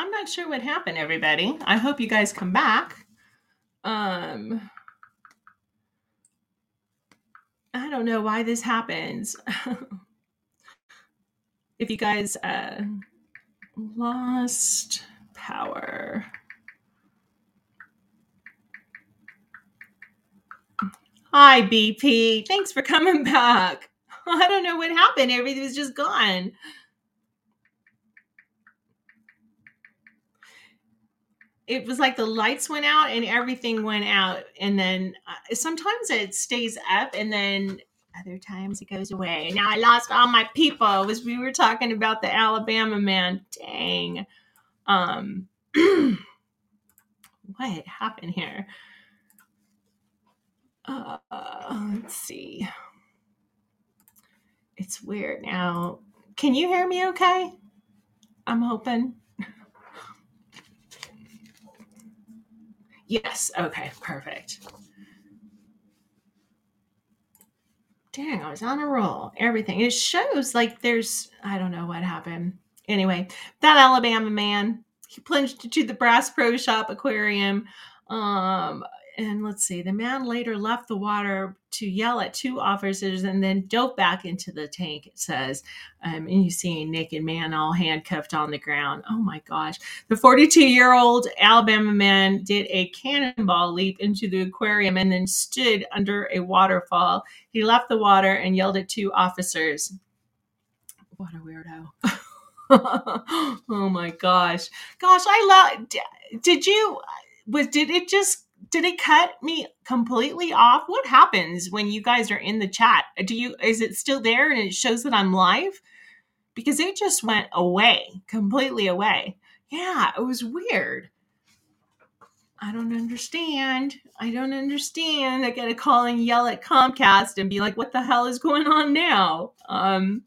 I'm not sure what happened, everybody. I hope you guys come back. Um, I don't know why this happens. if you guys uh, lost power. Hi, BP. Thanks for coming back. I don't know what happened. Everything was just gone. It was like the lights went out and everything went out. And then uh, sometimes it stays up and then other times it goes away. Now I lost all my people. Was we were talking about the Alabama man. Dang. Um what happened here? Uh, let's see. It's weird now. Can you hear me okay? I'm hoping. Yes. Okay. Perfect. Dang, I was on a roll. Everything. It shows like there's, I don't know what happened. Anyway, that Alabama man, he plunged into the Bass Pro Shop aquarium. Um, and let's see, the man later left the water to yell at two officers and then dove back into the tank, it says. Um, and you see a naked man all handcuffed on the ground. Oh my gosh. The 42 year old Alabama man did a cannonball leap into the aquarium and then stood under a waterfall. He left the water and yelled at two officers. What a weirdo. oh my gosh. Gosh, I love. Did you. Was did it just did it cut me completely off? What happens when you guys are in the chat? Do you is it still there and it shows that I'm live? Because it just went away, completely away. Yeah, it was weird. I don't understand. I don't understand. I gotta call and yell at Comcast and be like, what the hell is going on now? Um,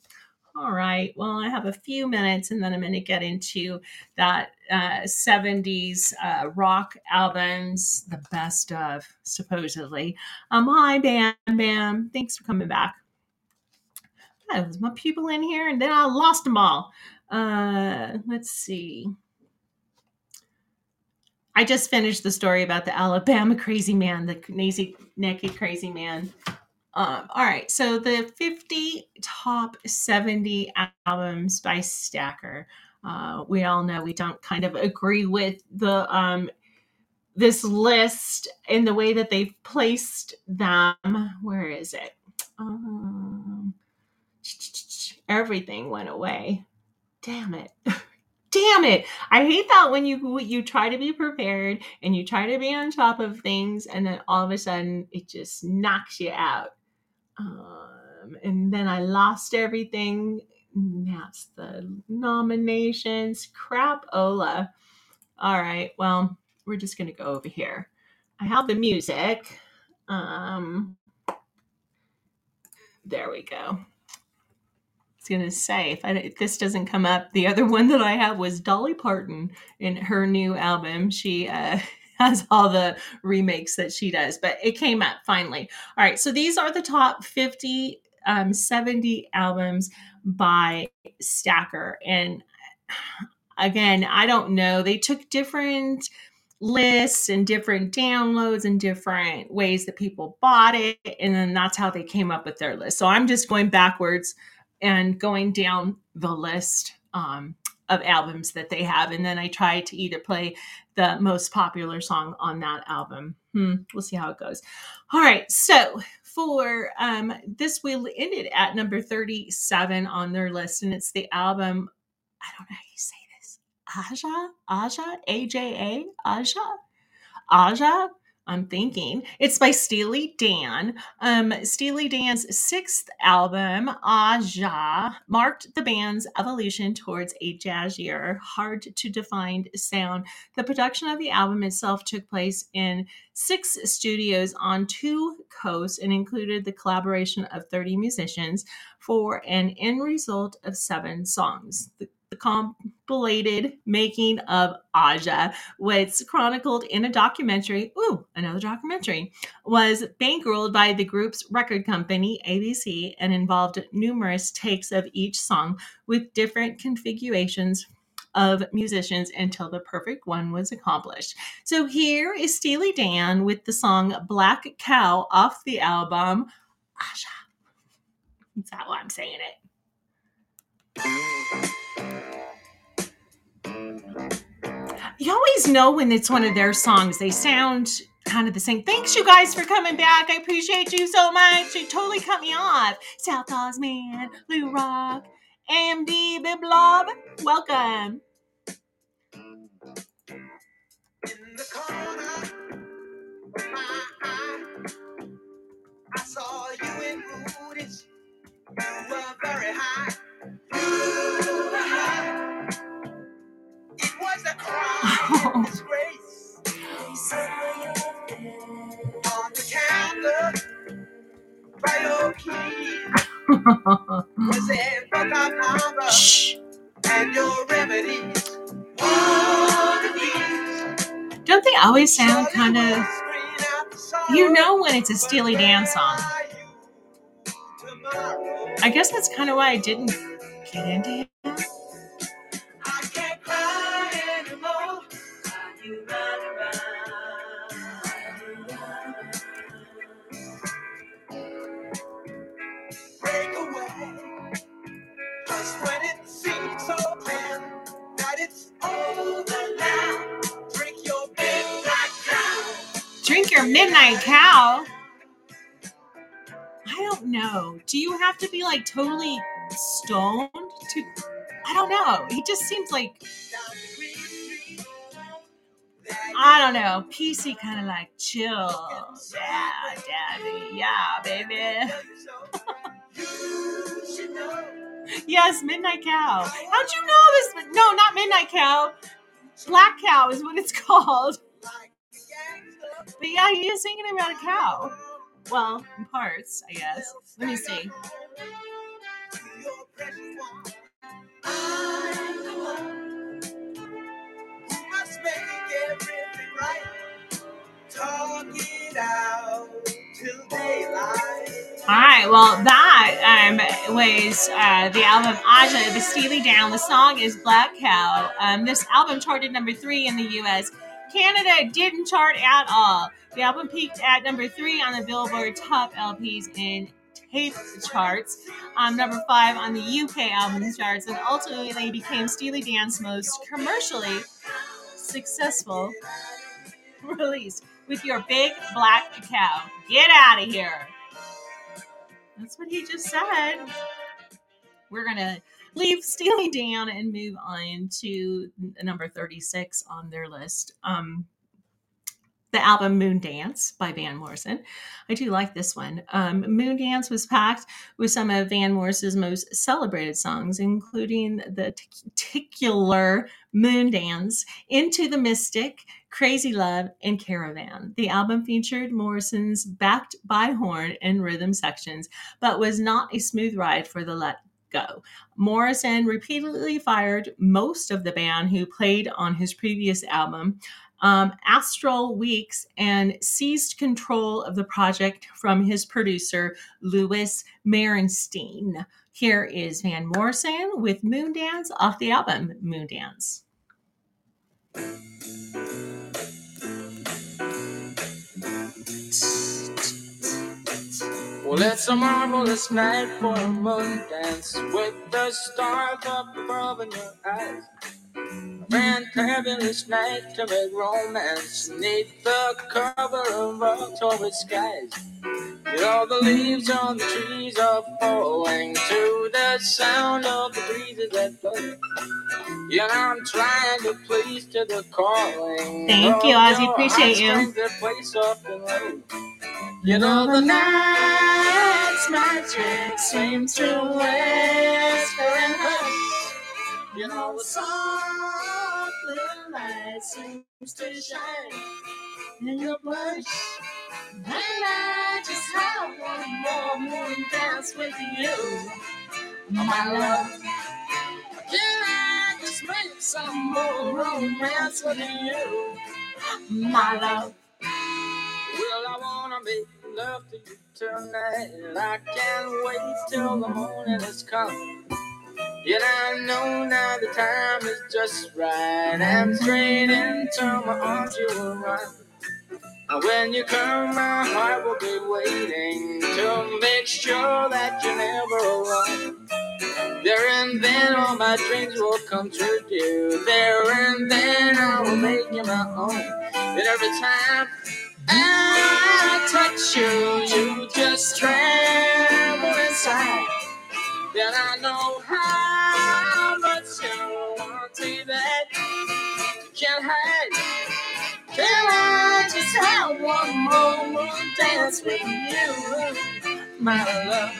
all right. Well, I have a few minutes and then I'm going to get into that uh, 70s uh, rock albums, the best of, supposedly. Um, hi, Bam Bam. Thanks for coming back. Oh, there's my people in here and then I lost them all. Uh, let's see. I just finished the story about the Alabama crazy man, the crazy, naked crazy man. Um, all right, so the 50 top 70 albums by Stacker. Uh, we all know we don't kind of agree with the um, this list in the way that they've placed them. Where is it? Um, everything went away. Damn it. Damn it. I hate that when you you try to be prepared and you try to be on top of things and then all of a sudden it just knocks you out. Um, and then I lost everything. That's the nominations. Crap, Ola. All right, well, we're just going to go over here. I have the music. Um, there we go. I was going to say, if, I, if this doesn't come up, the other one that I have was Dolly Parton in her new album. She uh, has all the remakes that she does, but it came up finally. All right, so these are the top 50, um, 70 albums by Stacker. And again, I don't know. They took different lists and different downloads and different ways that people bought it. And then that's how they came up with their list. So I'm just going backwards and going down the list. Um, of albums that they have. And then I try to either play the most popular song on that album. Hmm, we'll see how it goes. All right. So for um, this, we ended at number 37 on their list, and it's the album. I don't know how you say this. Aja? Aja? A J A? Aja? Aja? I'm thinking. It's by Steely Dan. Um, Steely Dan's sixth album, Aja, marked the band's evolution towards a jazzier, hard to define sound. The production of the album itself took place in six studios on two coasts and included the collaboration of 30 musicians for an end result of seven songs. The the compilated making of Aja, what's chronicled in a documentary, ooh, another documentary, was bankrolled by the group's record company, ABC, and involved numerous takes of each song with different configurations of musicians until the perfect one was accomplished. So here is Steely Dan with the song Black Cow off the album Aja. That's how I'm saying it. You always know when it's one of their songs. They sound kind of the same. Thanks, you guys, for coming back. I appreciate you so much. You totally cut me off. South Oz Man, Lou Rock, AMD Biblob, welcome. Saw you in Moody's. You were very high. You On the counter, by your key. was it book number Shh. and your remedies? Don't they always sound kind of. You know when it's a Steely Dan song. I guess that's kind of why I didn't get into him. Your midnight cow. I don't know. Do you have to be like totally stoned to? I don't know. He just seems like. I don't know. PC kind of like chill. Yeah, daddy. Yeah, baby. yes, Midnight Cow. How'd you know this? No, not Midnight Cow. Black Cow is what it's called. But yeah, he is singing about a cow. Well, in parts, I guess. Let me see. All right, well, that um, was uh, the album Aja, the Steely Dan. The song is Black Cow. Um, this album charted number three in the U.S. Canada didn't chart at all. The album peaked at number three on the Billboard Top LPs and Tape charts, um, number five on the UK albums charts, and ultimately became Steely Dan's most commercially successful release with your big black cow. Get out of here. That's what he just said. We're going to leave Steely Dan and move on to number 36 on their list. Um, the album Moon Dance by Van Morrison. I do like this one. Um, Moondance was packed with some of Van Morrison's most celebrated songs, including the titular Moondance, Into the Mystic, Crazy Love, and Caravan. The album featured Morrison's backed by horn and rhythm sections, but was not a smooth ride for the go. Morrison repeatedly fired most of the band who played on his previous album, um, Astral Weeks, and seized control of the project from his producer, Lewis Merenstein. Here is Van Morrison with Moondance off the album Moondance. Well, it's a marvelous night for a moon dance with the stars up above in your eyes. A fantabulous night to make romance neath the cover of October skies. You all the leaves on the trees are falling to the sound of the breezes that blow. You know I'm trying to please to the calling. Thank you, Ozzy. Appreciate you. You know the night's magic seems to whisper and hush. You know the soft little light seems to shine in your blush. And I just have one more moon dance with you, my love. Can I just make some more romance with you, my love? Well, I wanna make love to you tonight. and I can't wait till the morning has come. Yet I know now the time is just right. I'm straight into my arms, you will run. And when you come, my heart will be waiting to make sure that you're never alone. There and then all my dreams will come true, dear. There and then I will make you my own. And every time I touch you, you just tremble inside. Then I know how much you want me that you can't hide. Can I just have one more dance with you, my love?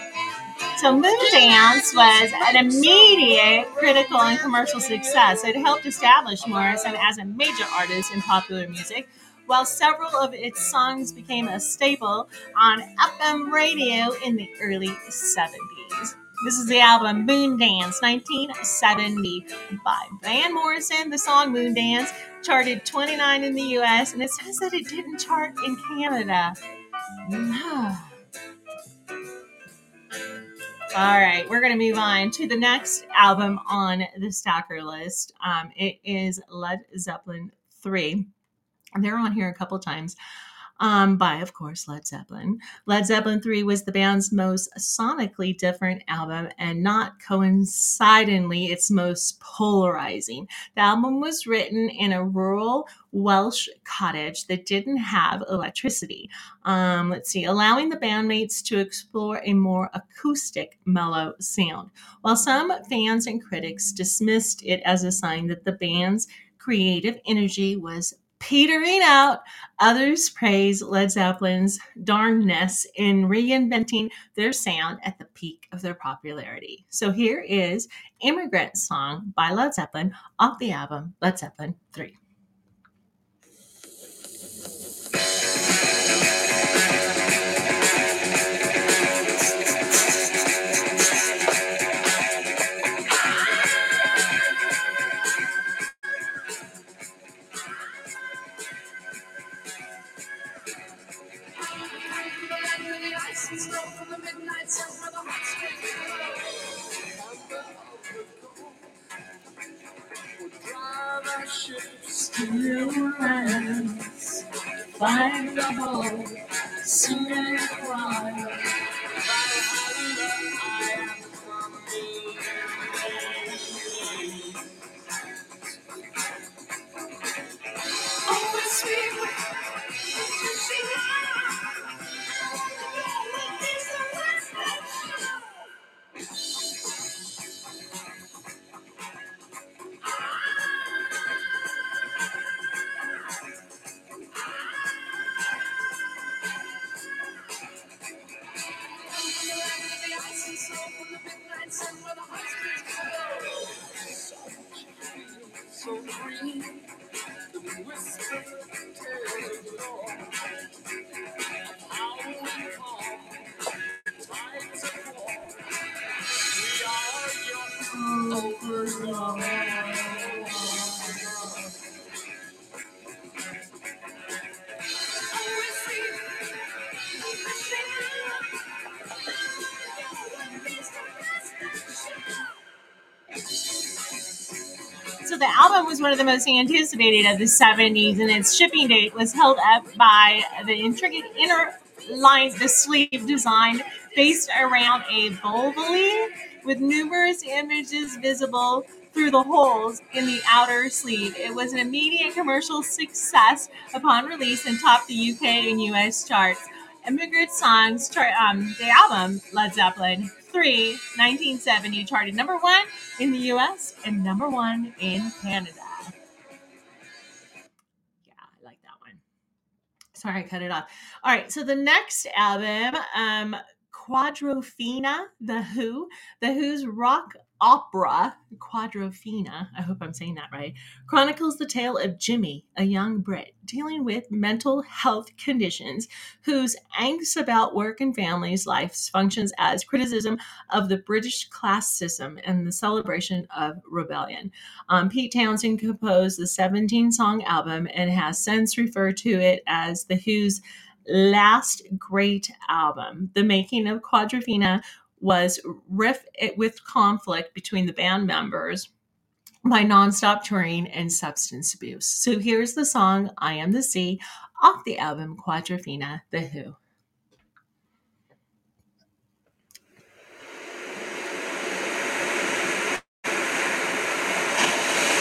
So Moondance was an immediate critical and commercial success. It helped establish Morrison as a major artist in popular music, while several of its songs became a staple on FM radio in the early 70s. This is the album Moondance 1970 by Van Morrison. The song Moon Dance charted 29 in the US and it says that it didn't chart in Canada. All right, we're going to move on to the next album on the Stacker list. Um, it is Led Zeppelin 3. They're on here a couple times um, by, of course, Led Zeppelin. Led Zeppelin 3 was the band's most sonically different album and not coincidentally its most polarizing. The album was written in a rural Welsh cottage that didn't have electricity. Um, let's see, allowing the bandmates to explore a more acoustic, mellow sound. While some fans and critics dismissed it as a sign that the band's creative energy was petering out, others praise Led Zeppelin's darnness in reinventing their sound at the peak of their popularity. So here is Immigrant Song by Led Zeppelin off the album Led Zeppelin 3. Find a album was one of the most anticipated of the 70s, and its shipping date was held up by the intricate inner line, the sleeve design based around a volvelle with numerous images visible through the holes in the outer sleeve. It was an immediate commercial success upon release and topped the UK and US charts. Immigrant Songs, um, the album Led Zeppelin 3, 1970, charted number one in the US and number one in Canada. Yeah, I like that one. Sorry, I cut it off. All right, so the next album, um, Quadrophenia, The Who, The Who's rock opera, Quadrophenia, I hope I'm saying that right, chronicles the tale of Jimmy, a young Brit, dealing with mental health conditions whose angst about work and family's life functions as criticism of the British class system and the celebration of rebellion. Um, Pete Townshend composed the 17 song album and has since referred to it as The Who's last great album. The making of Quadrophenia was riff it with conflict between the band members by nonstop touring and substance abuse. So here's the song I Am the Sea off the album Quadrophenia, The Who.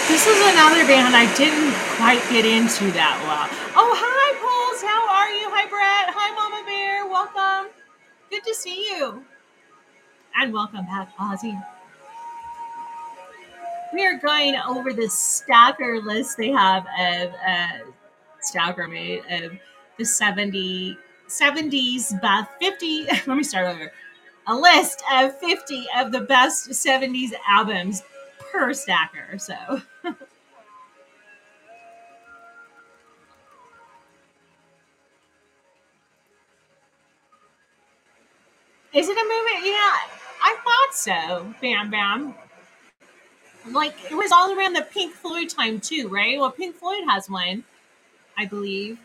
This is another band I didn't quite get into that well. Oh, hi, Pulse. How are you? Hi, Brett. Hi, Mama Bear. Welcome. Good to see you. And welcome back, Ozzy. We are going over the stacker list they have of uh, stacker made of the 70, 70s, about 50. Let me start over. A list of 50 of the best 70s albums per stacker. So. Is it a movie? Yeah, I thought so. Bam Bam. Like it was all around the Pink Floyd time too, right? Well, Pink Floyd has one, I believe.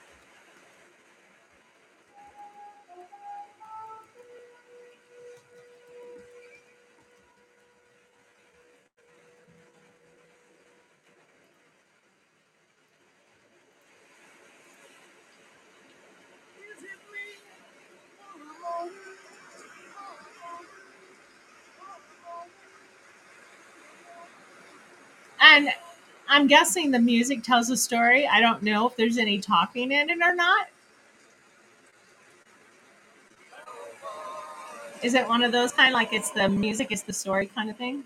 And I'm guessing the music tells a story. I don't know if there's any talking in it or not. Is it one of those kind like it's the music, it's the story kind of thing?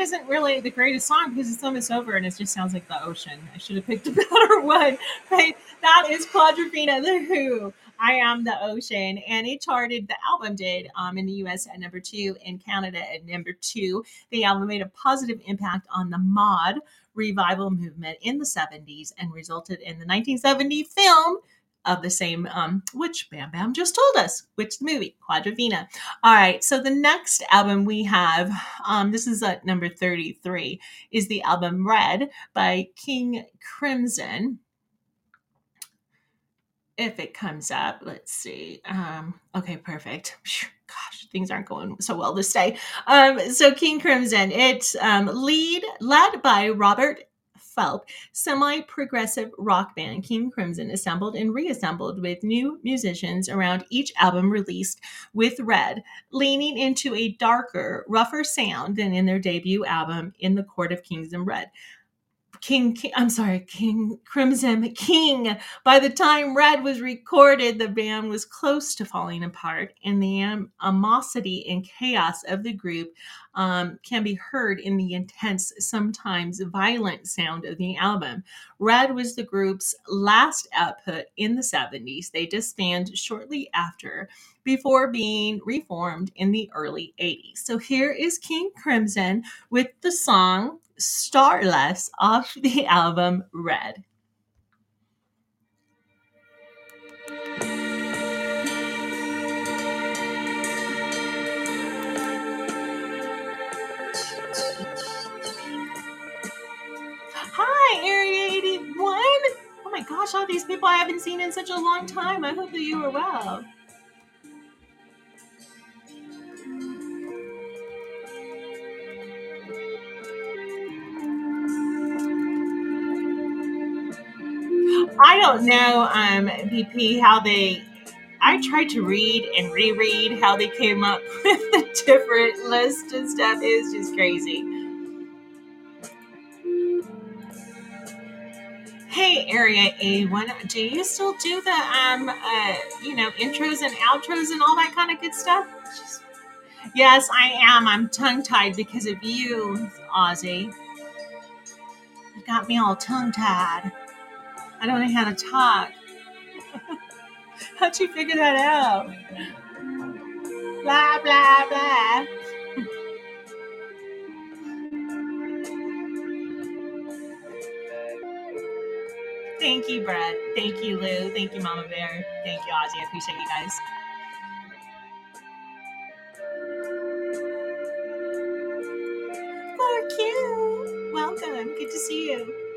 One isn't really the greatest song because it's almost over and it just sounds like the ocean. I should have picked a better one. But that is Quadrophenia, The Who. I Am the Ocean. And it charted, the album did, um, in the US at number two, in Canada at number two. The album made a positive impact on the mod revival movement in the 70s and resulted in the 1970 film of the same, um, which Bam Bam just told us, which movie, Quadrophenia. All right, so the next album we have, um, this is at number 33, is the album Red by King Crimson. If it comes up, let's see. Um, okay, perfect. Gosh, things aren't going so well this day. Um, so King Crimson, it's um, lead led by Robert Phelps, semi progressive rock band King Crimson assembled and reassembled with new musicians around each album released with Red, leaning into a darker, rougher sound than in their debut album, In the Court of Kings and Red. King, King, I'm sorry, King Crimson King. By the time Red was recorded, the band was close to falling apart, and the animosity and chaos of the group um, can be heard in the intense, sometimes violent sound of the album. Red was the group's last output in the 70s. They disbanded shortly after before being reformed in the early 80s. So here is King Crimson with the song Starless off the album Red. Hi, Area 81. Oh my gosh, all these people I haven't seen in such a long time. I hope that you are well. Don't know, um, BP, how they. I tried to read and reread how they came up with the different lists and stuff. It's just crazy. Hey, Area A1, do you still do the um, uh, you know, intros and outros and all that kind of good stuff? Yes, I am. I'm tongue tied because of you, Ozzy. You got me all tongue tied. I don't know how to talk. How'd you figure that out? Blah, blah, blah. Thank you, Brett. Thank you, Lou. Thank you, Mama Bear. Thank you, Ozzy. I appreciate you guys. Poor Welcome. Good to see you.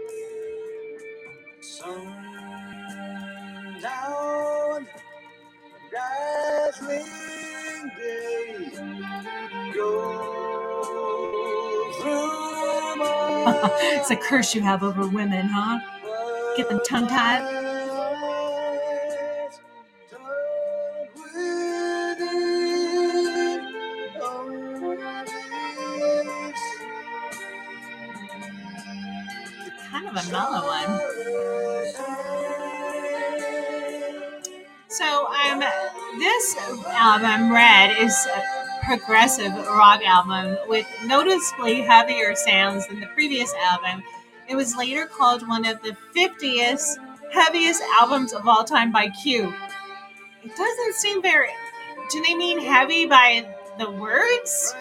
It's a curse you have over women, huh? Get them dark within, Kind of a mellow one. So, um, this album, Red, is a progressive rock album with noticeably heavier sounds than the previous album. It was later called one of the 50th heaviest albums of all time by Q. It doesn't seem very. Do they mean heavy by the words?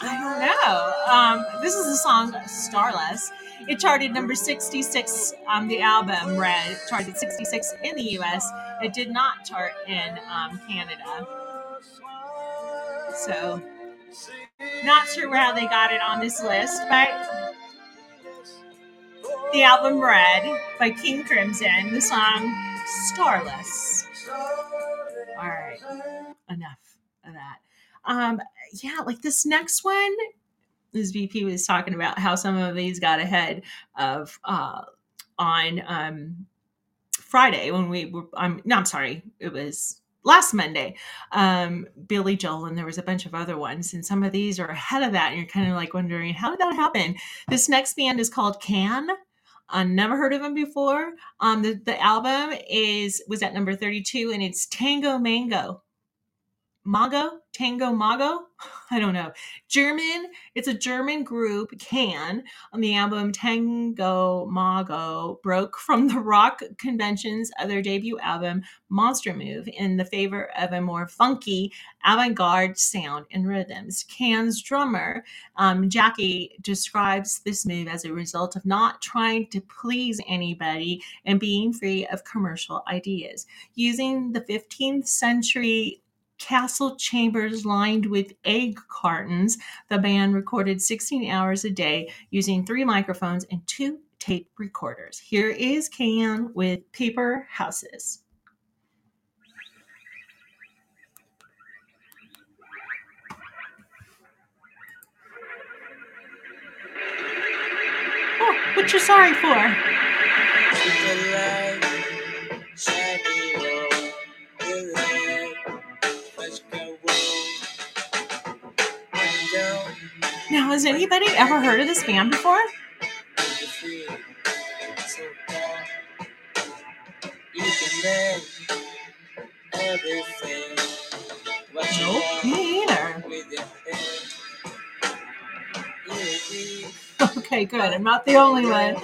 I don't know. Um, this is the song Starless. It charted number 66 on the album Red. It charted 66 in the US. It did not chart in um, Canada. So, not sure how they got it on this list, but the album Red by King Crimson, the song Starless. All right, enough of that. Um, yeah, like this next one, this VP was talking about how some of these got ahead of uh, on um, Friday when we were. Um, no, I'm sorry, it was last Monday. Um, Billy Joel and there was a bunch of other ones, and some of these are ahead of that, and you're kind of like wondering how did that happen. This next band is called Can. I never heard of them before. Um, the, the album is was at number 32, and it's Tango Mango. Mago, Tango Mago, I don't know. German, it's a German group, Can, on the album Tango Mago, broke from the rock conventions of their debut album, Monster Move, in the favor of a more funky, avant garde sound and rhythms. Can's drummer, um, Jaki, describes this move as a result of not trying to please anybody and being free of commercial ideas. Using the 15th century castle chambers lined with egg cartons, the band recorded 16 hours a day using three microphones and two tape recorders. Here is Can with Paper Houses. Oh, what you sorry for? Now, has anybody ever heard of this band before? Nope, me either. Okay, good. I'm not the only one.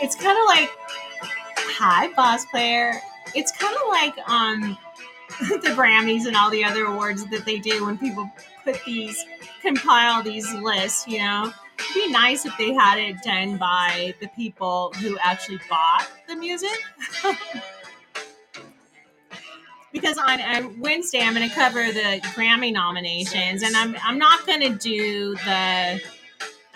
It's kind of like hi, boss player. It's kind of like um the Grammys and all the other awards that they do when people put these compile these lists. You know, it'd be nice if they had it done by the people who actually bought the music. because on uh, Wednesday I'm going to cover the Grammy nominations, and I'm I'm not going to do the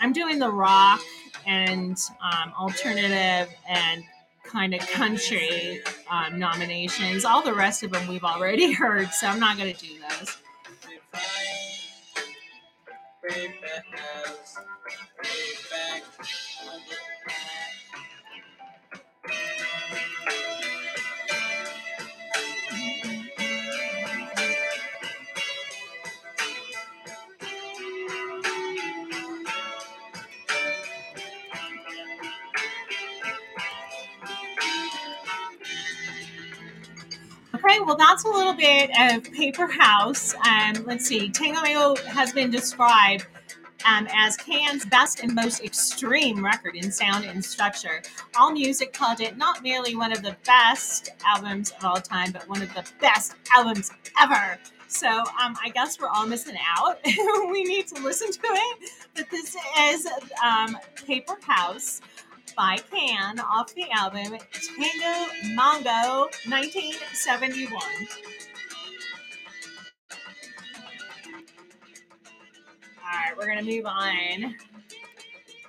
I'm doing the rock and um, alternative and kind of country um, nominations. All the rest of them we've already heard, so I'm not going to do those. Okay, well, that's a little bit of Paper House. Um, let's see. Tango Mango has been described um, as Can's best and most extreme record in sound and structure. All Music called it not merely one of the best albums of all time, but one of the best albums ever. So um, I guess we're all missing out. we need to listen to it. But this is um, Paper House. By Can off the album Tango Mongo 1971. All right, we're going to move on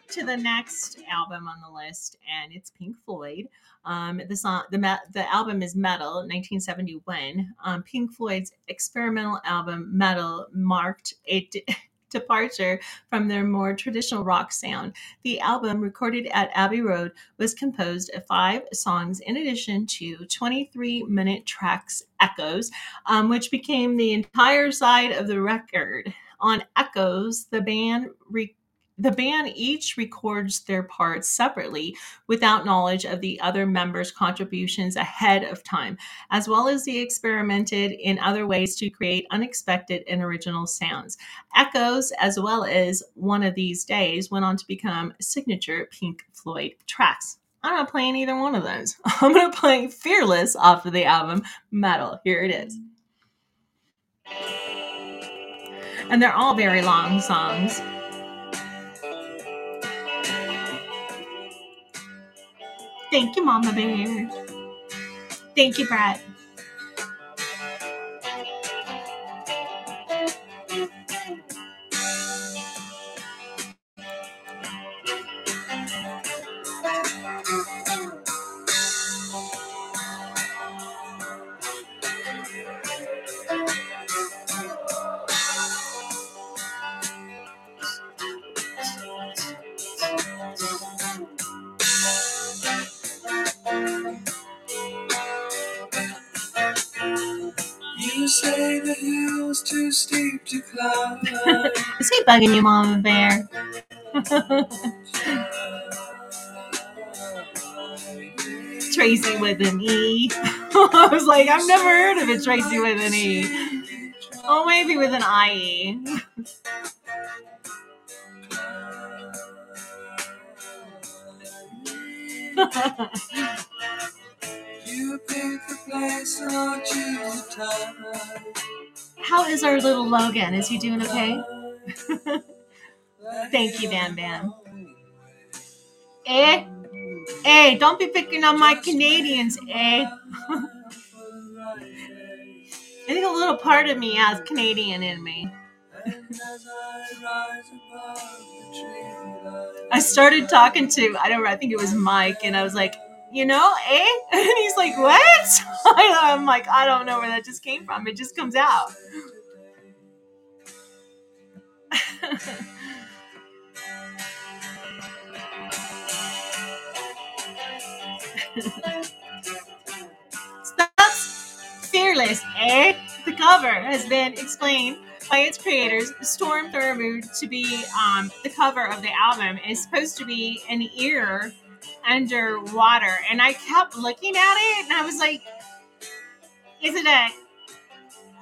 to the next album on the list, and it's Pink Floyd. Um, the song, the the album is Meddle, 1971. Um, Pink Floyd's experimental album Meddle marked a departure from their more traditional rock sound. The album, recorded at Abbey Road, was composed of five songs in addition to 23-minute tracks "Echoes," um, which became the entire side of the record. On "Echoes," the band re- the band each records their parts separately without knowledge of the other members' contributions ahead of time, as well as they experimented in other ways to create unexpected and original sounds. Echoes, as well as One of These Days, went on to become signature Pink Floyd tracks. I'm not playing either one of those. I'm going to play Fearless off of the album Meddle. Here it is. And they're all very long songs. Thank you, Mama Bear. Thank you, Brett. Bugging you, Mama Bear? Tracy with an E. I was like, I've never heard of a Tracy with an E. Oh, maybe with an IE. How is our little Logan? Is he doing okay? Thank you, Bam Bam. Eh? Hey, don't be picking on my Canadians, eh? I think a little part of me has Canadian in me. I started talking to, I don't know, I think it was Mike, and I was like, you know, eh? And he's like, what? I'm like, I don't know where that just came from. It just comes out. that's Fearless, eh? The cover has been explained by its creators, Storm Thurmond, to be um, the cover of the album is supposed to be an ear underwater. And I kept looking at it and I was like, "Isn't it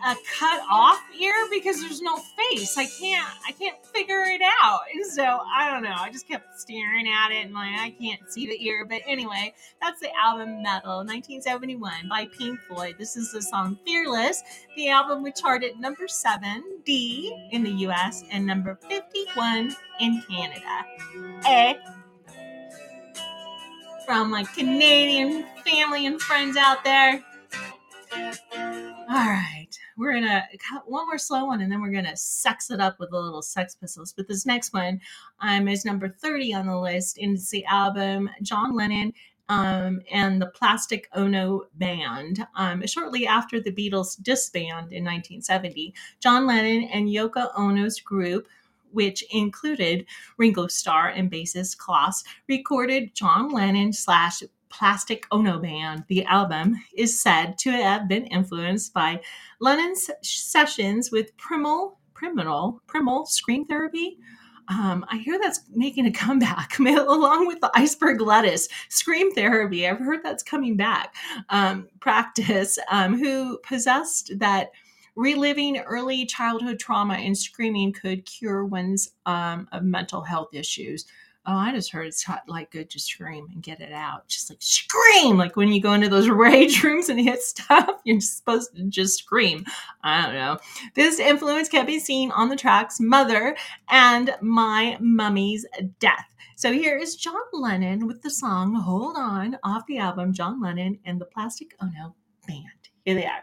a a cut off ear because there's no face. I can't I can't figure it out. And so I don't know. I just kept staring at it and like I can't see the ear. But anyway, that's the album Meddle, 1971 by Pink Floyd. This is the song Fearless. The album would chart at number seven D in the US and number 51 in Canada. Eh? From my Canadian family and friends out there. All right, we're gonna cut one more slow one, and then we're gonna sex it up with a little Sex Pistols. But this next one um, is number thirty on the list, and it's the album John Lennon um, and the Plastic Ono Band. Um, shortly after the Beatles disbanded in 1970, John Lennon and Yoko Ono's group. Which included Ringo Starr and bassist Klaus, recorded John Lennon slash Plastic Ono Band. The album is said to have been influenced by Lennon's sessions with Primal, Primal, Primal Scream Therapy. Um, I hear that's making a comeback along with the iceberg lettuce scream therapy. I've heard that's coming back. Um, practice um, who possessed that reliving early childhood trauma and screaming could cure one's um, mental health issues. Oh, I just heard it's hot, like good to scream and get it out. Just like scream, like when you go into those rage rooms and hit stuff, you're supposed to just scream. I don't know. This influence can be seen on the tracks Mother and My Mummy's Death. So here is John Lennon with the song Hold On off the album John Lennon and the Plastic oh Ono Band. Here they are.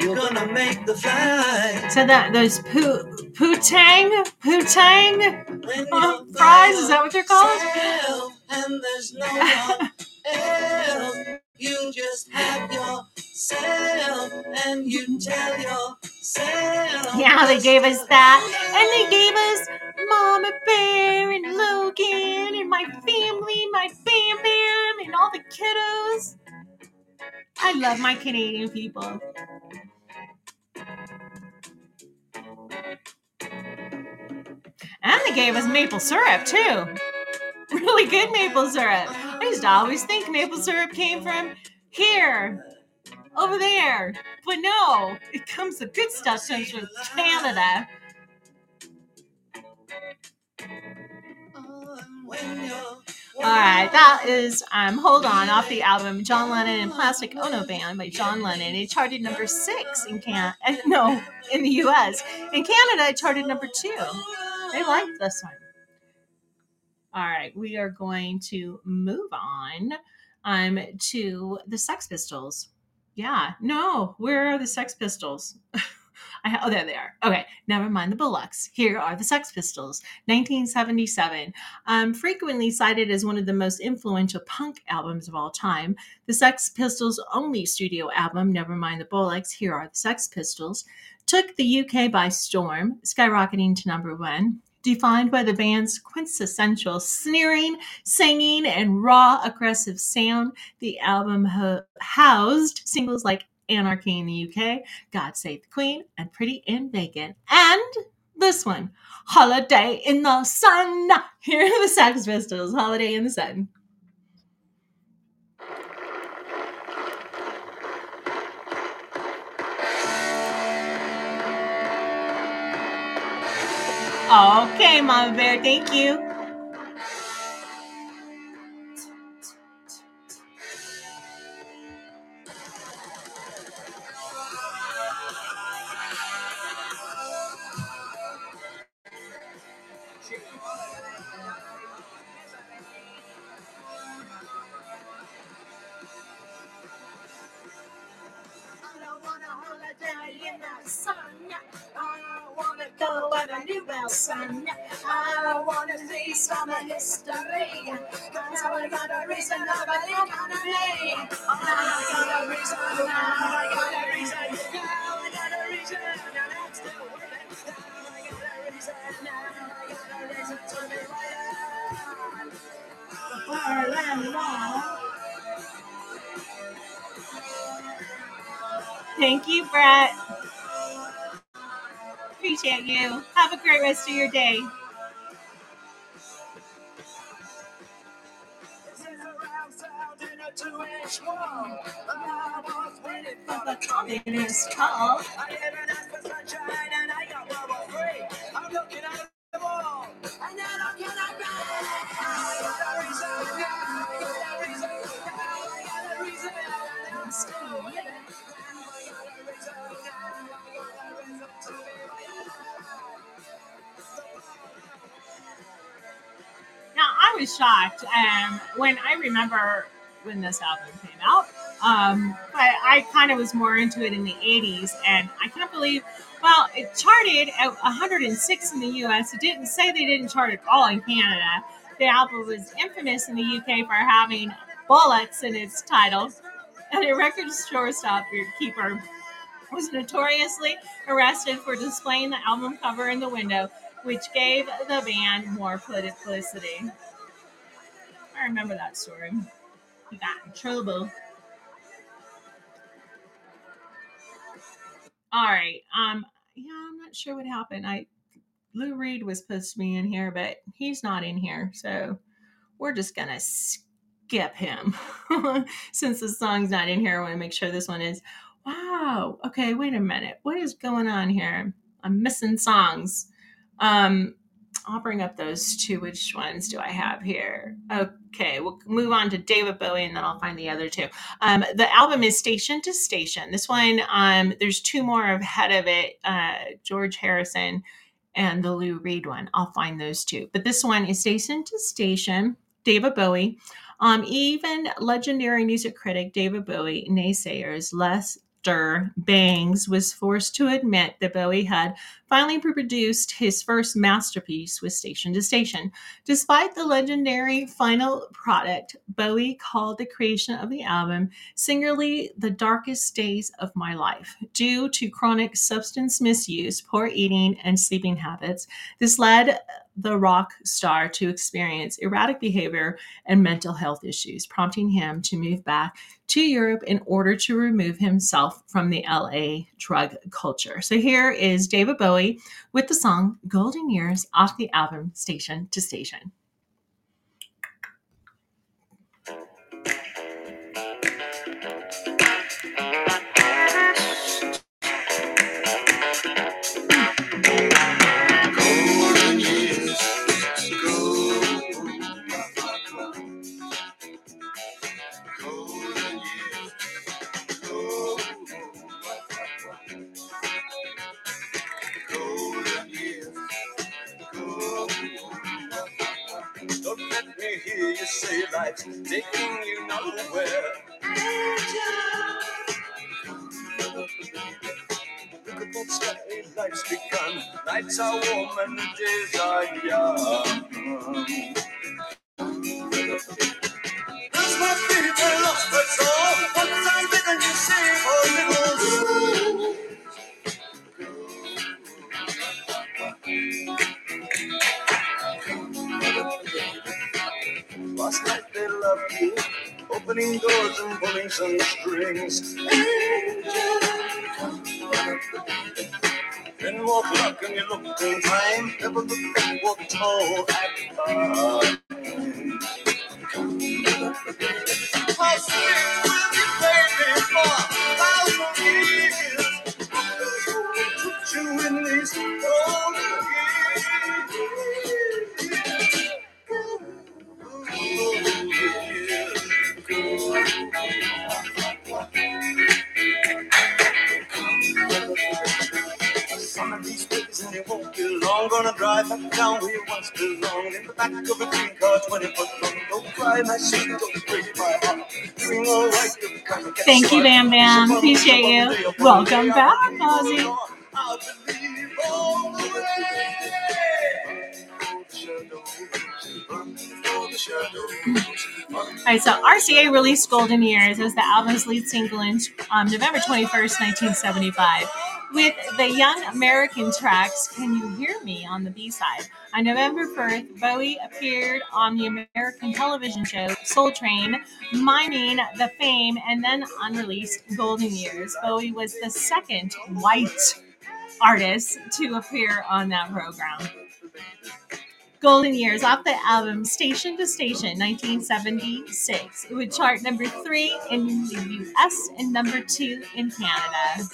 You're gonna make the flight. So that those poo poutang When uh, fries is that what they're called? And there's no one else. You just have yourself and you tell yourself. Yeah, they gave us that, and they gave us Mama Bear and Logan and my family, my Bam and all the kiddos. I love my Canadian people. And they gave us maple syrup too. Really good maple syrup. I used to always think maple syrup came from here, over there. But no, it comes, the good stuff comes from Canada. Um, when you're All right, that is um, Hold On off the album John Lennon and Plastic Ono Band by John Lennon. It charted number six in Can uh, no in the U.S. In Canada, it charted number two. They liked this one. All right, we are going to move on um, to the Sex Pistols. Yeah, no, where are the Sex Pistols? I oh, there they are. Okay, never mind the Bollocks. Here are the Sex Pistols, 1977. Um, frequently cited as one of the most influential punk albums of all time, the Sex Pistols' only studio album, Never Mind the Bollocks, Here Are the Sex Pistols, took the UK by storm, skyrocketing to number one. Defined by the band's quintessential sneering, singing, and raw, aggressive sound, the album ho- housed singles like Anarchy in the UK, God Save the Queen, and Pretty Vacant. And this one, Holiday in the Sun. Here are the Sex Pistols, Holiday in the Sun. Okay, Mama Bear, thank you. Remember when this album came out. Um, but I kind of was more into it in the 80s, and I can't believe, well, it charted at 106 in the US. It didn't say they didn't chart at all in Canada. The album was infamous in the UK for having bullets in its title. and a record store shopkeeper was notoriously arrested for displaying the album cover in the window, which gave the band more publicity. I remember that story. He got in trouble. All right. Um. Yeah, I'm not sure what happened. I Lou Reed was supposed to be in here, but he's not in here, so we're just gonna skip him since the song's not in here. I want to make sure this one is. Wow. Okay. Wait a minute. What is going on here? I'm missing songs. Um. I'll bring up those two. Which ones do I have here? Okay, we'll move on to David Bowie and then I'll find the other two. Um, the album is Station to Station. This one, um, there's two more ahead of it uh, George Harrison and the Lou Reed one. I'll find those two. But this one is Station to Station, David Bowie. Um, even legendary music critic David Bowie, naysayers Les Lester Bangs was forced to admit that Bowie had finally produced his first masterpiece with Station to Station. Despite the legendary final product, Bowie called the creation of the album singularly the darkest days of my life. Due to chronic substance misuse, poor eating, and sleeping habits, this led the rock star to experience erratic behavior and mental health issues, prompting him to move back to Europe in order to remove himself from the LA drug culture. So here is David Bowie with the song Golden Years off the album Station to Station. Taking you nowhere. Look at that sky, life's begun. Nights are warm and the days are young. There's my people lost their soul. One time didn't you say for little opening doors and pulling some strings. Then walk luck and you looked in time, never looked back, walked tall at five. Drive back down where you once belonged. In the back of a green car, 20 foot long. Don't cry, my sweet, don't break my heart. Doing all right, gonna Thank you. Bam Bam. Appreciate you. Welcome back, Ozzy. I believe all the way. All right, so RCA released Golden Years as the album's lead single in um, November 21st, 1975. With the Young American tracks, Can You Hear Me on the B side. On November 1st, Bowie appeared on the American television show Soul Train, miming the fame and then unreleased Golden Years. Bowie was the second white artist to appear on that program. Golden Years off the album Station to Station 1976. It would chart number three in the US and number two in Canada.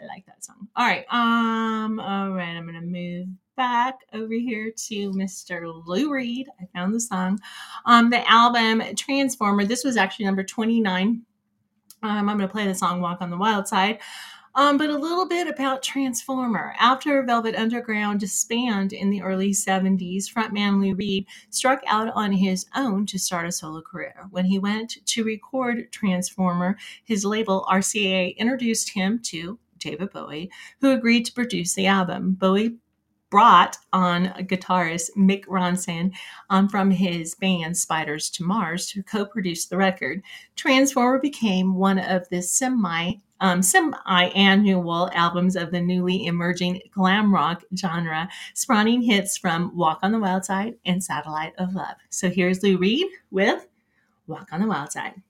I like that song. All right. Um, all right, I'm gonna move back over here to Mr. Lou Reed. I found the song. Um, the album Transformer. This was actually number 29. Um, I'm gonna play the song Walk on the Wild Side. Um, but a little bit about Transformer. After Velvet Underground disbanded in the early 70s, frontman Lou Reed struck out on his own to start a solo career. When he went to record Transformer, his label RCA introduced him to David Bowie, who agreed to produce the album. Bowie brought on guitarist Mick Ronson um, from his band Spiders to Mars to co-produce the record. Transformer became one of the semi um, semi-annual albums of the newly emerging glam rock genre, spawning hits from "Walk on the Wild Side" and "Satellite of Love." So here's Lou Reed with "Walk on the Wild Side."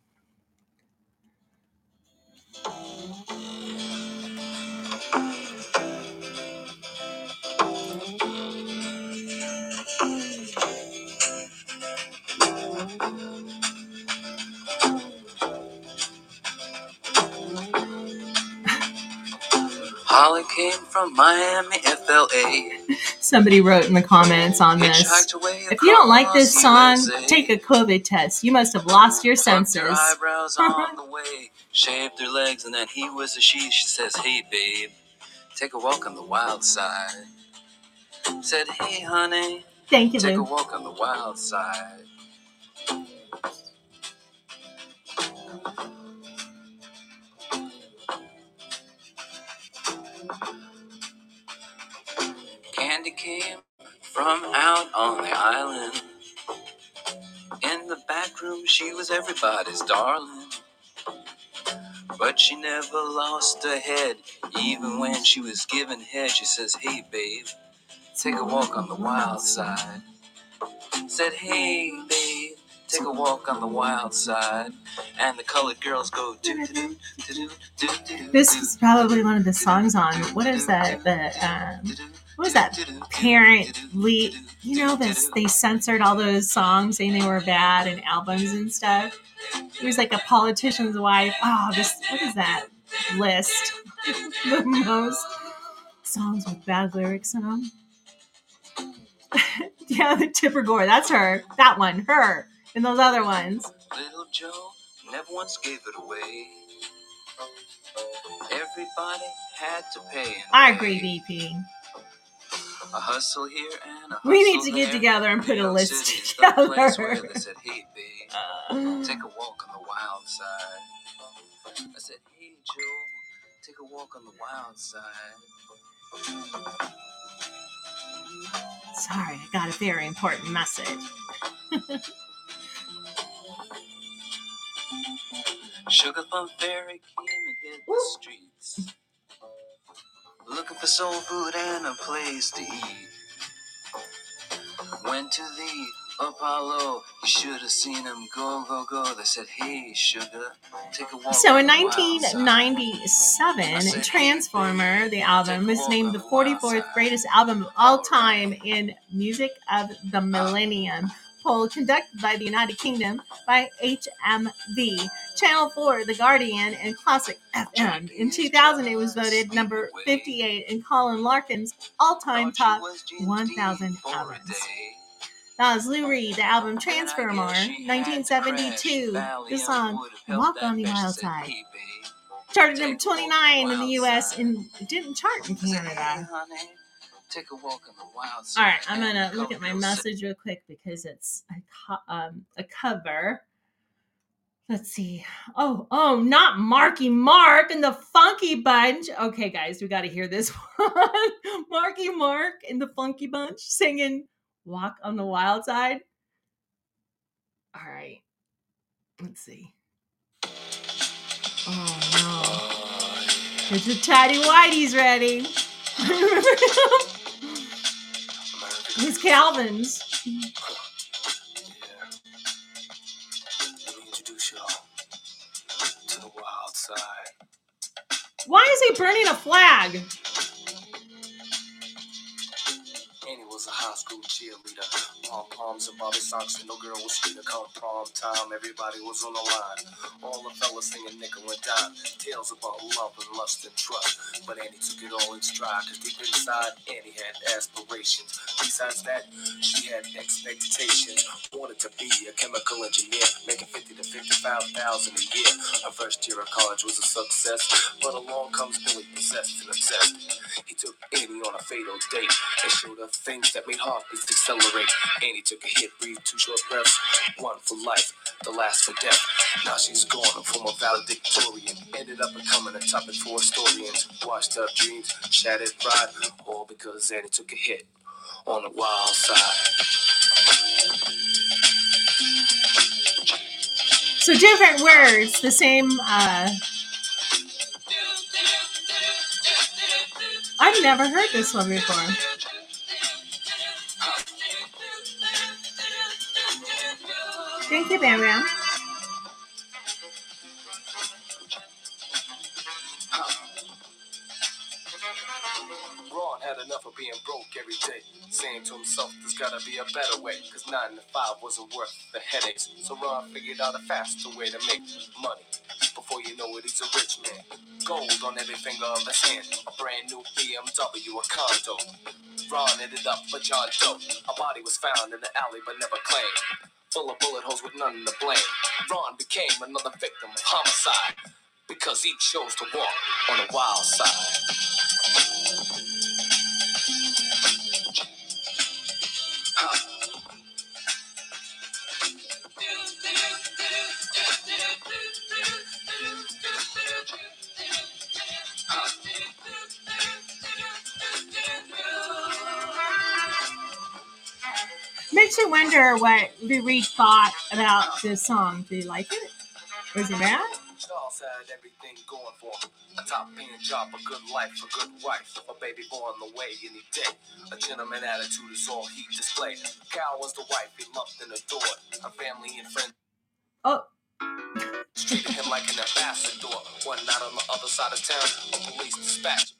Holly came from Miami, FLA. Somebody wrote in the comments on this. If you don't like this song, take a COVID test. You must have lost your senses. eyebrows on the way, shaved her legs, and then he was a she. She says, Hey, babe, take a walk on the wild side. Said, Hey, honey, Thank you, take a walk on the wild side. From out on the island. In the back room, she was everybody's darling. But she never lost her head. Even when she was given head, she says, Hey, babe, take a walk on the wild side. Said, Hey, babe, take a walk on the wild side. And the colored girls go, do do do do do do. This is probably one of the songs on what is that? The um, what was that? Parent lead. You know, this they censored all those songs saying they were bad and albums and stuff. It was like a politician's wife. Oh, this what is that list? the most songs with bad lyrics in them. yeah, the Tipper Gore. That's her. That one. Her. And those other ones. Little Joe never once gave it away. Everybody had to pay. I agree, VP. A hustle here and a hustle We need to get there. together and put a list City's the place together. where they said, hey, babe, take a walk on the wild side. I said, hey, Joe, take a walk on the wild side. sorry, I got a very important message. Sugar Plum Fairy came and hit the streets. Looking for soul food and a place to eat. Went to the Apollo. You should have seen him go, go, go. They said, hey, sugar, take a walk. So in the wild side." 1997, Transformer, the album, was named the 44th greatest album of all time in Music of the Millennium poll conducted by the United Kingdom by HMV, Channel 4, The Guardian, and Classic FM. In 2000, it was voted number 58 in Colin Larkin's all-time top you was James 1,000 Dean for a albums. That was Lou Reed, the album Transformer, 1972. The song Walk on the Wild Side. Charted number 29 in the US and didn't chart in Canada. Take a walk on the wild side. All right, I'm gonna look at my message real quick because it's a, co- um, a cover. Let's see. Oh, oh, not Marky Mark and the Funky Bunch. Okay, guys, we got to hear this one. Marky Mark and the Funky Bunch singing "Walk on the Wild Side." All right, let's see. Oh no, it's the Tidy Whitey's ready. His Calvin's. Let me introduce y'all to the wild side. Why is he burning a flag? Was a high school cheerleader. Pom poms and Bobby socks, and no girl was sweeter. Come prom time, everybody was on the line. All the fellas singing nickel and dime. Tales about love and lust and trust. But Annie took it all in stride, cause deep inside, Annie had aspirations. Besides that, she had expectations. Wanted to be a chemical engineer, making 50 to 55,000 a year. Her first year of college was a success, but along comes Billy, possessed and obsessed. He took Annie on a fatal date and showed her things that made her heartbeats accelerate. Annie took a hit, breathed two short breaths. One for life, the last for death. Now she's gone, a former valedictorian. Ended up becoming a topic for historians. Washed up dreams, shattered pride, all because Annie took a hit on the wild side. So different words, the same. Uh, I've never heard this one before. Thank you, Bam had enough of being broke every day, saying to himself, there's gotta be a better way, cause 9 to 5 wasn't worth the headaches. So Ron figured out a faster way to make money. Before you know it, he's a rich man. Gold on every finger of his hand, a brand new BMW, a condo. Ron ended up a John Doe. A body was found in the alley but never claimed. Full of bullet holes with none to blame. Ron became another victim of homicide because he chose to walk on the wild side. Wonder what Lou Reed thought about this song. Did he like it? Was it bad? Charles had everything going for him. A top paying job, a good life, a good wife, a baby boy on the way any day. A gentleman attitude is all he displayed. Cal was the wife he loved and adored. Her family and friends Oh, treated him like an ambassador. One night on the other side of town, a police dispatcher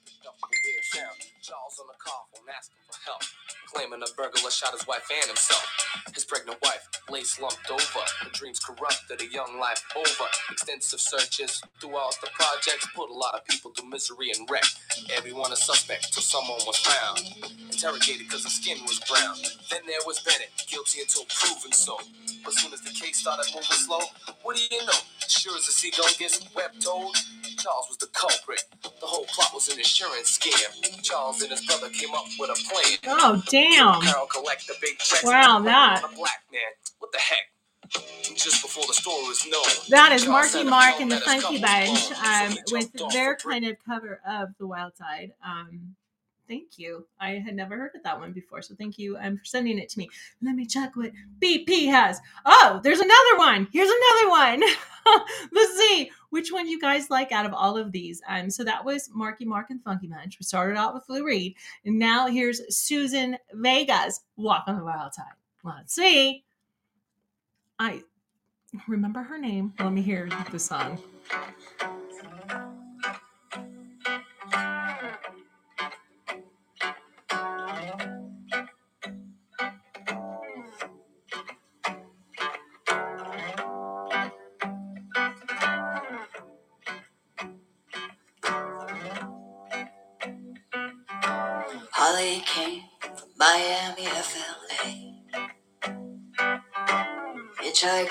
on the car phone asking for help, claiming a burglar shot his wife and himself. His pregnant wife lay slumped over. Her dreams corrupted, a young life over. Extensive searches throughout the projects put a lot of people through misery and wreck. Everyone a suspect till someone was found. Interrogated because her skin was brown. Then there was Bennett, guilty until proven so. But soon as the case started moving slow, what do you know? Sure as a seagull gets web told, Charles was the culprit. The whole plot was an insurance scam. Charles and his brother came up with a plan. oh, damn. Carol collect the big checks. Wow, that. A black man. What the heck? Just before the story was known. That is Marky Mark and the Funky Bunch um, with their kind of cover of The Wild Side. Um, thank you. I had never heard of that one before, so thank you um, for sending it to me. Let me check what BP has. Oh, there's another one. Here's another one. Let's see which one you guys like out of all of these. Um, so that was Marky Mark and Funky Bunch. We started out with Lou Reed, and now here's Suzanne Vega's Walk on the Wild Side. Let's see. I remember her name. Let me hear the song.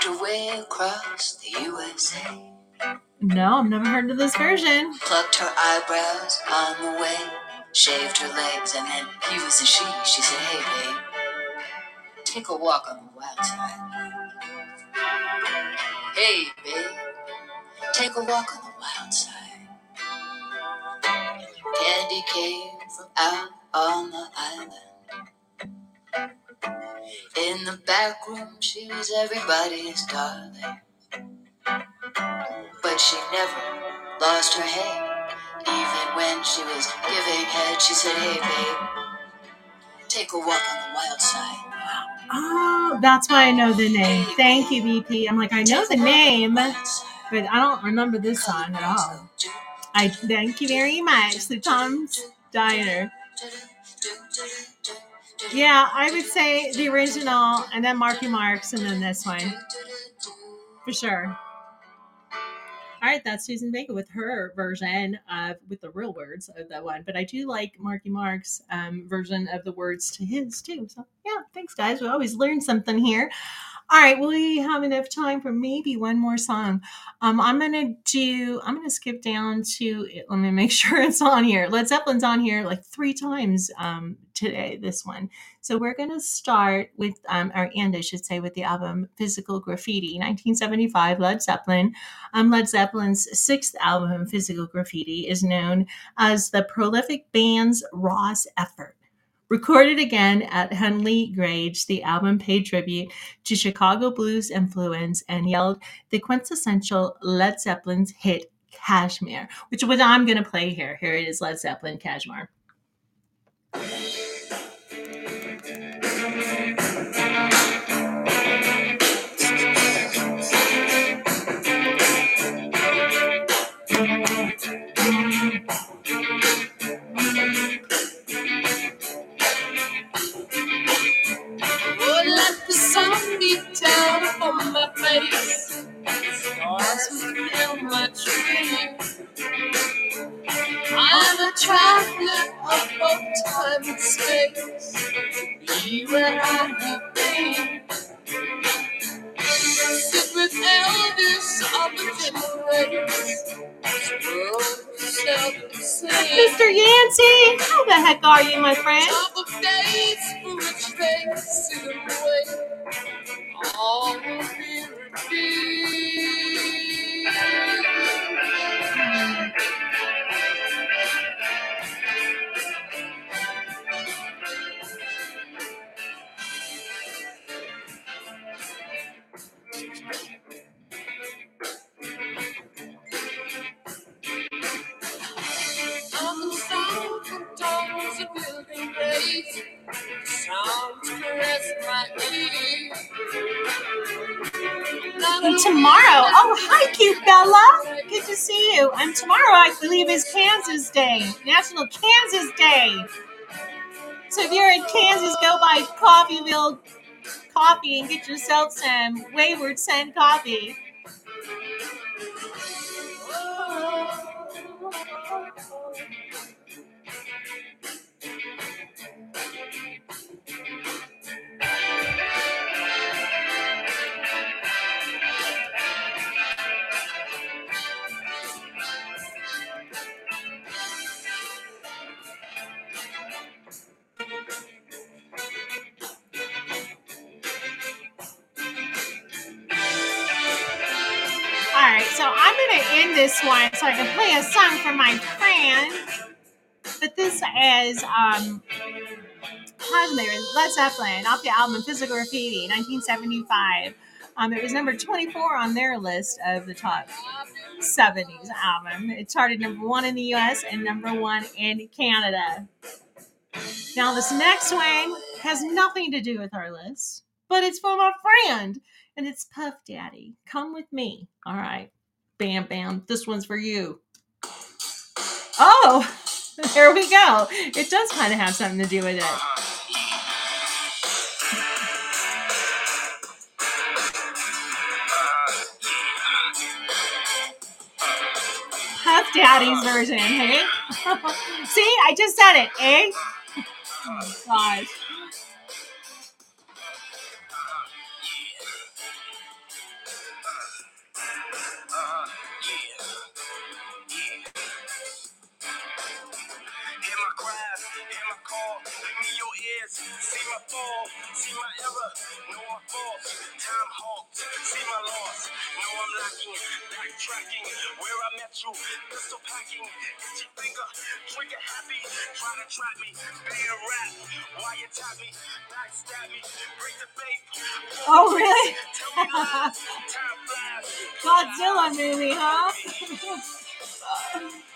Hitchhiked her way across the USA. No, I've never heard of this version. Plucked her eyebrows on the way. Shaved her legs, and then he was a she. She said, Hey, babe, take a walk on the wild side. Hey, babe, take a walk on the wild side. Candy came from out on the island. In the back room, she was everybody's darling. But she never lost her head. Even when she was giving head, she said, Hey, babe, take a walk on the wild side. Oh, that's why I know the name. Thank you, BP. I'm like, I know the a walk on name, but I don't remember this song at all. I thank you very much, the Tom's Diner. Yeah, I would say the original, and then Marky Marks, and then this one for sure. All right, that's Suzanne Vega with her version of with the real words of that one. But I do like Marky Mark's um, version of the words to his too. So yeah, thanks guys. We always learn something here. All right, we have enough time for maybe one more song. Um, I'm gonna do. I'm gonna skip down to. Let me make sure it's on here. Led Zeppelin's on here like three times um, today. This one. So we're gonna start with, um, or and I should say, with the album Physical Graffiti, 1975. Led Zeppelin. Um, Led Zeppelin's sixth album, Physical Graffiti, is known as the prolific band's rawest effort. Recorded again at Headley Grange, the album paid tribute to Chicago blues influence and yelled the quintessential Led Zeppelin's hit Kashmir, which is what I'm going to play here. Here it is Led Zeppelin Kashmir. Will fill my dream. I'm a traveler of both time and space. Be where I have been. Sit with elders of the generation. World seldom seen. Mr. Yancey, how the heck are you, my friend? National Kansas Day. So if you're in Kansas, go buy Coffeeville coffee and get yourself some Wayward Sen coffee. Oh. This one so I can play a song for my friend. But this is um, Kashmir, Led Zeppelin, off the album Physical Graffiti, 1975. Um, it was number 24 on their list of the top 70s album. It charted number one in the US and number one in Canada. Now, this next one has nothing to do with our list, but it's for my friend, and it's Puff Daddy. Come with me. All right. Bam, bam. This one's for you. Oh, there we go. It does kind of have something to do with it. Puff Daddy's version, hey? See, I just said it, eh? Oh, gosh. See my fall, see my error, know my faults, time halts, see my loss, know I'm lacking, backtracking, where I met you, pistol packing, itchy finger, trigger happy, try to trap me, being rap, why you tap me, backstab me, break the faith, Oh, really? tell me lies, time flies, Godzilla movie, huh?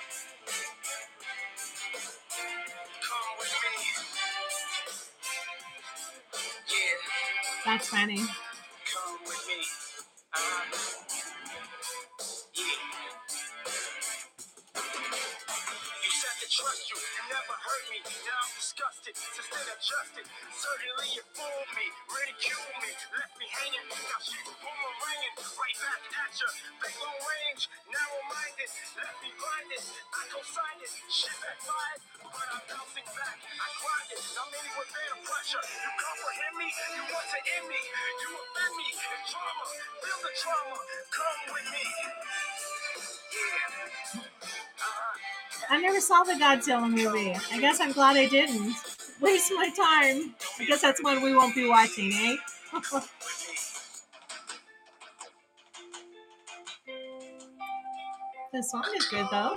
funny. Trust you. You never hurt me. Now I'm disgusted. Instead adjusted. Certainly you fooled me. Ridiculed me. Left me hanging. Now she boomeranging. Right back at you. Big long range. Now I'm minded. Left me blinded. I co-signed it. Shit backfired. But I'm bouncing back. I grind it. Now many with better pressure. You comprehend me. You want to end me. You offend me. It's trauma. Feel the trauma. Come with me. Yeah. Uh-huh. I never saw the Godzilla movie. I guess I'm glad I didn't. Waste my time. I guess that's one we won't be watching, eh? the song is good though.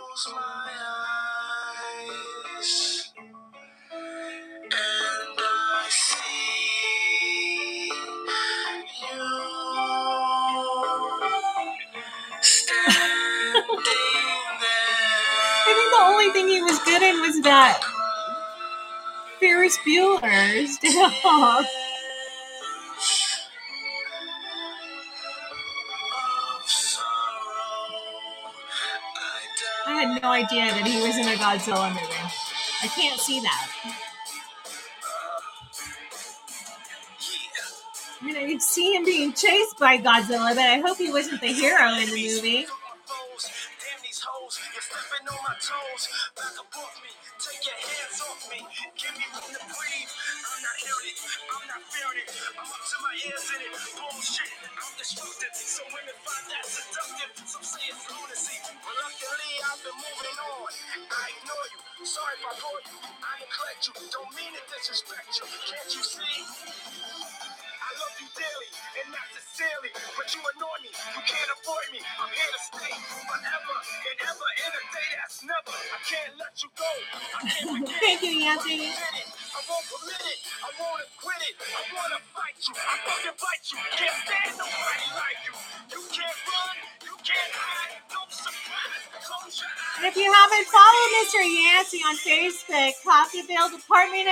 Ferris I had no idea that he was in a Godzilla movie. I can't see that. I mean, I could see him being chased by Godzilla, but I hope he wasn't the hero in the movie.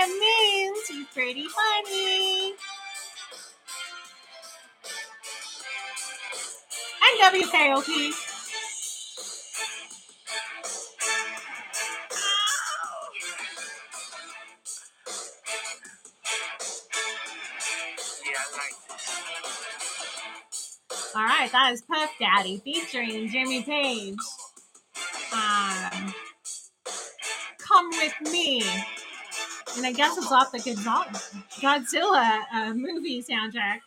Of Means, he's pretty funny. And WKOP. All right, that is Puff Daddy featuring Jimmy Page. Um, Come with me, and I guess it's off the Godzilla, uh, movie soundtrack,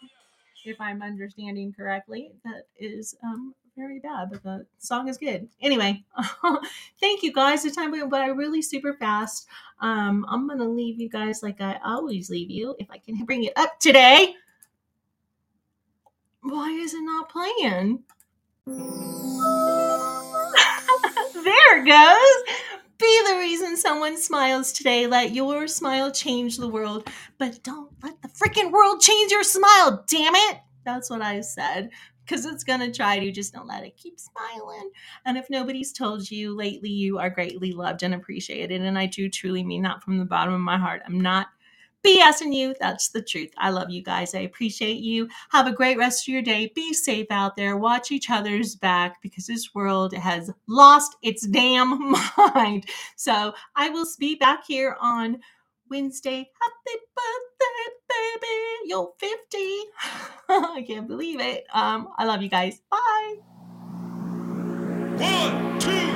if I'm understanding correctly. That is um, very bad, but the song is good. Anyway, thank you guys. The time went by really super fast. Um, I'm gonna leave you guys like I always leave you. If I can bring it up today. Why is it not playing? there it goes. Be the reason someone smiles today. Let your smile change the world, but don't let the freaking world change your smile. Damn it. That's what I said. Because it's going to try to. Just don't let it. Keep smiling. And if nobody's told you lately, you are greatly loved and appreciated. And I do truly mean that from the bottom of my heart. I'm not BSing you. That's the truth. I love you guys. I appreciate you. Have a great rest of your day. Be safe out there. Watch each other's back because this world has lost its damn mind. So I will be back here on Wednesday. Happy birthday, baby. You're 50. I can't believe it. Um, I love you guys. Bye. One, two,